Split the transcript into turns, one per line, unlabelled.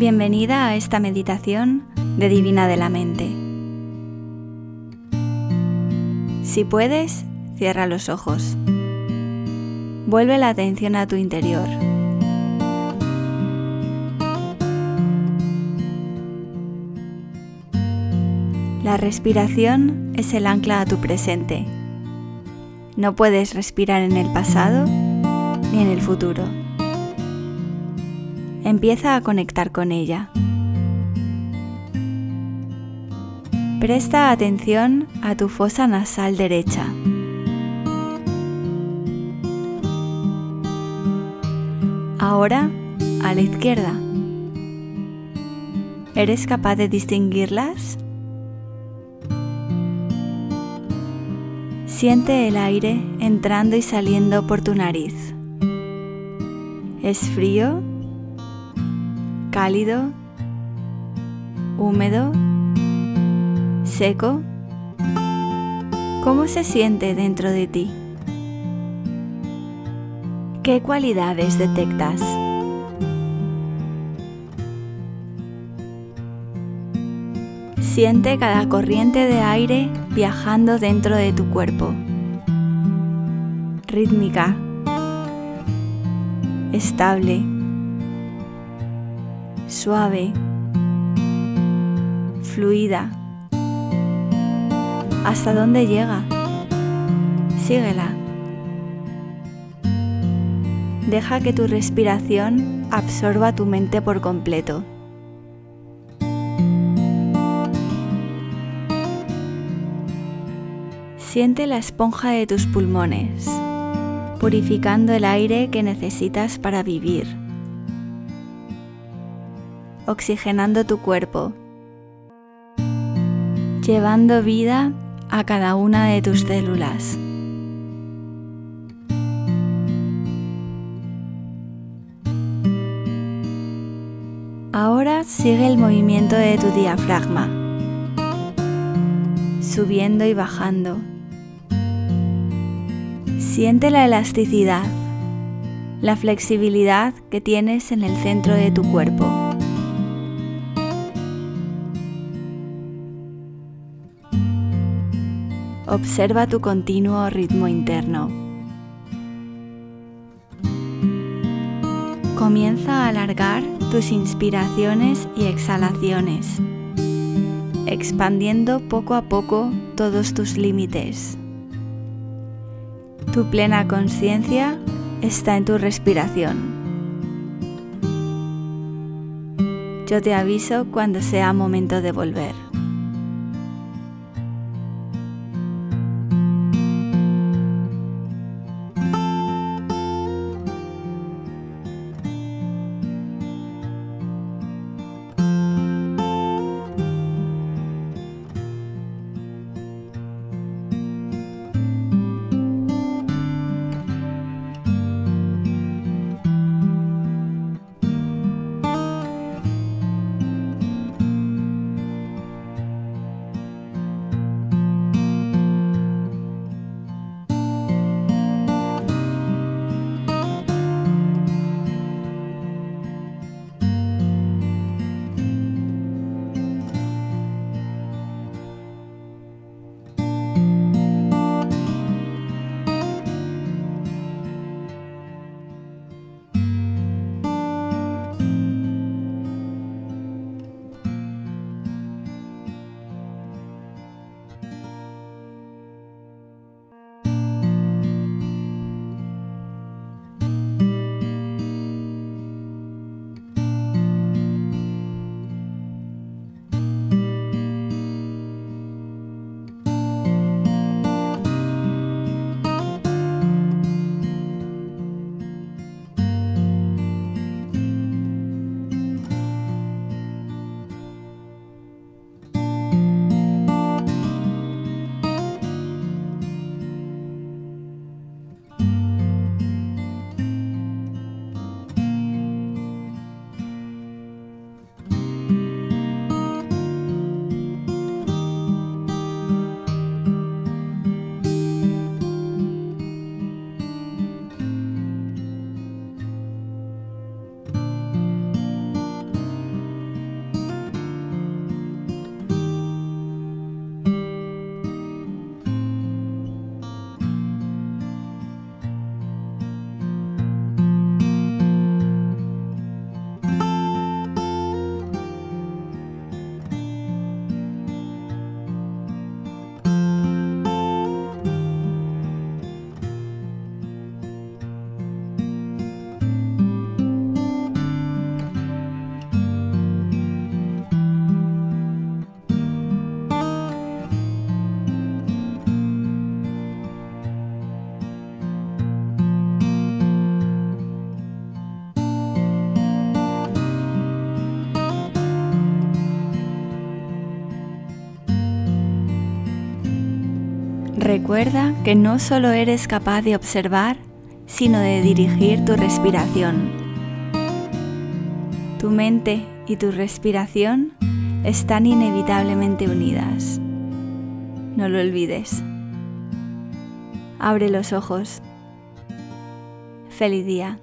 Bienvenida a esta meditación de Divina de la Mente. Si puedes, cierra los ojos. Vuelve la atención a tu interior. La respiración es el ancla a tu presente. No puedes respirar en el pasado ni en el futuro. Empieza a conectar con ella. Presta atención a tu fosa nasal derecha. Ahora a la izquierda. ¿Eres capaz de distinguirlas? Siente el aire entrando y saliendo por tu nariz. ¿Es frío? ¿Cálido? ¿Húmedo? ¿Seco? ¿Cómo se siente dentro de ti? ¿Qué cualidades detectas? Siente cada corriente de aire viajando dentro de tu cuerpo. Rítmica. Estable. Suave. Fluida. ¿Hasta dónde llega? Síguela. Deja que tu respiración absorba tu mente por completo. Siente la esponja de tus pulmones, purificando el aire que necesitas para vivir, oxigenando tu cuerpo, llevando vida a cada una de tus células. Ahora sigue el movimiento de tu diafragma, subiendo y bajando Siente la elasticidad, la flexibilidad que tienes en el centro de tu cuerpo. Observa tu continuo ritmo interno. Comienza a alargar tus inspiraciones y exhalaciones, expandiendo poco a poco todos tus límites. Tu plena conciencia está en tu respiración. Yo te aviso cuando sea momento de volver. Recuerda que no solo eres capaz de observar, sino de dirigir tu respiración. Tu mente y tu respiración están inevitablemente unidas. No lo olvides. Abre los ojos. Feliz día.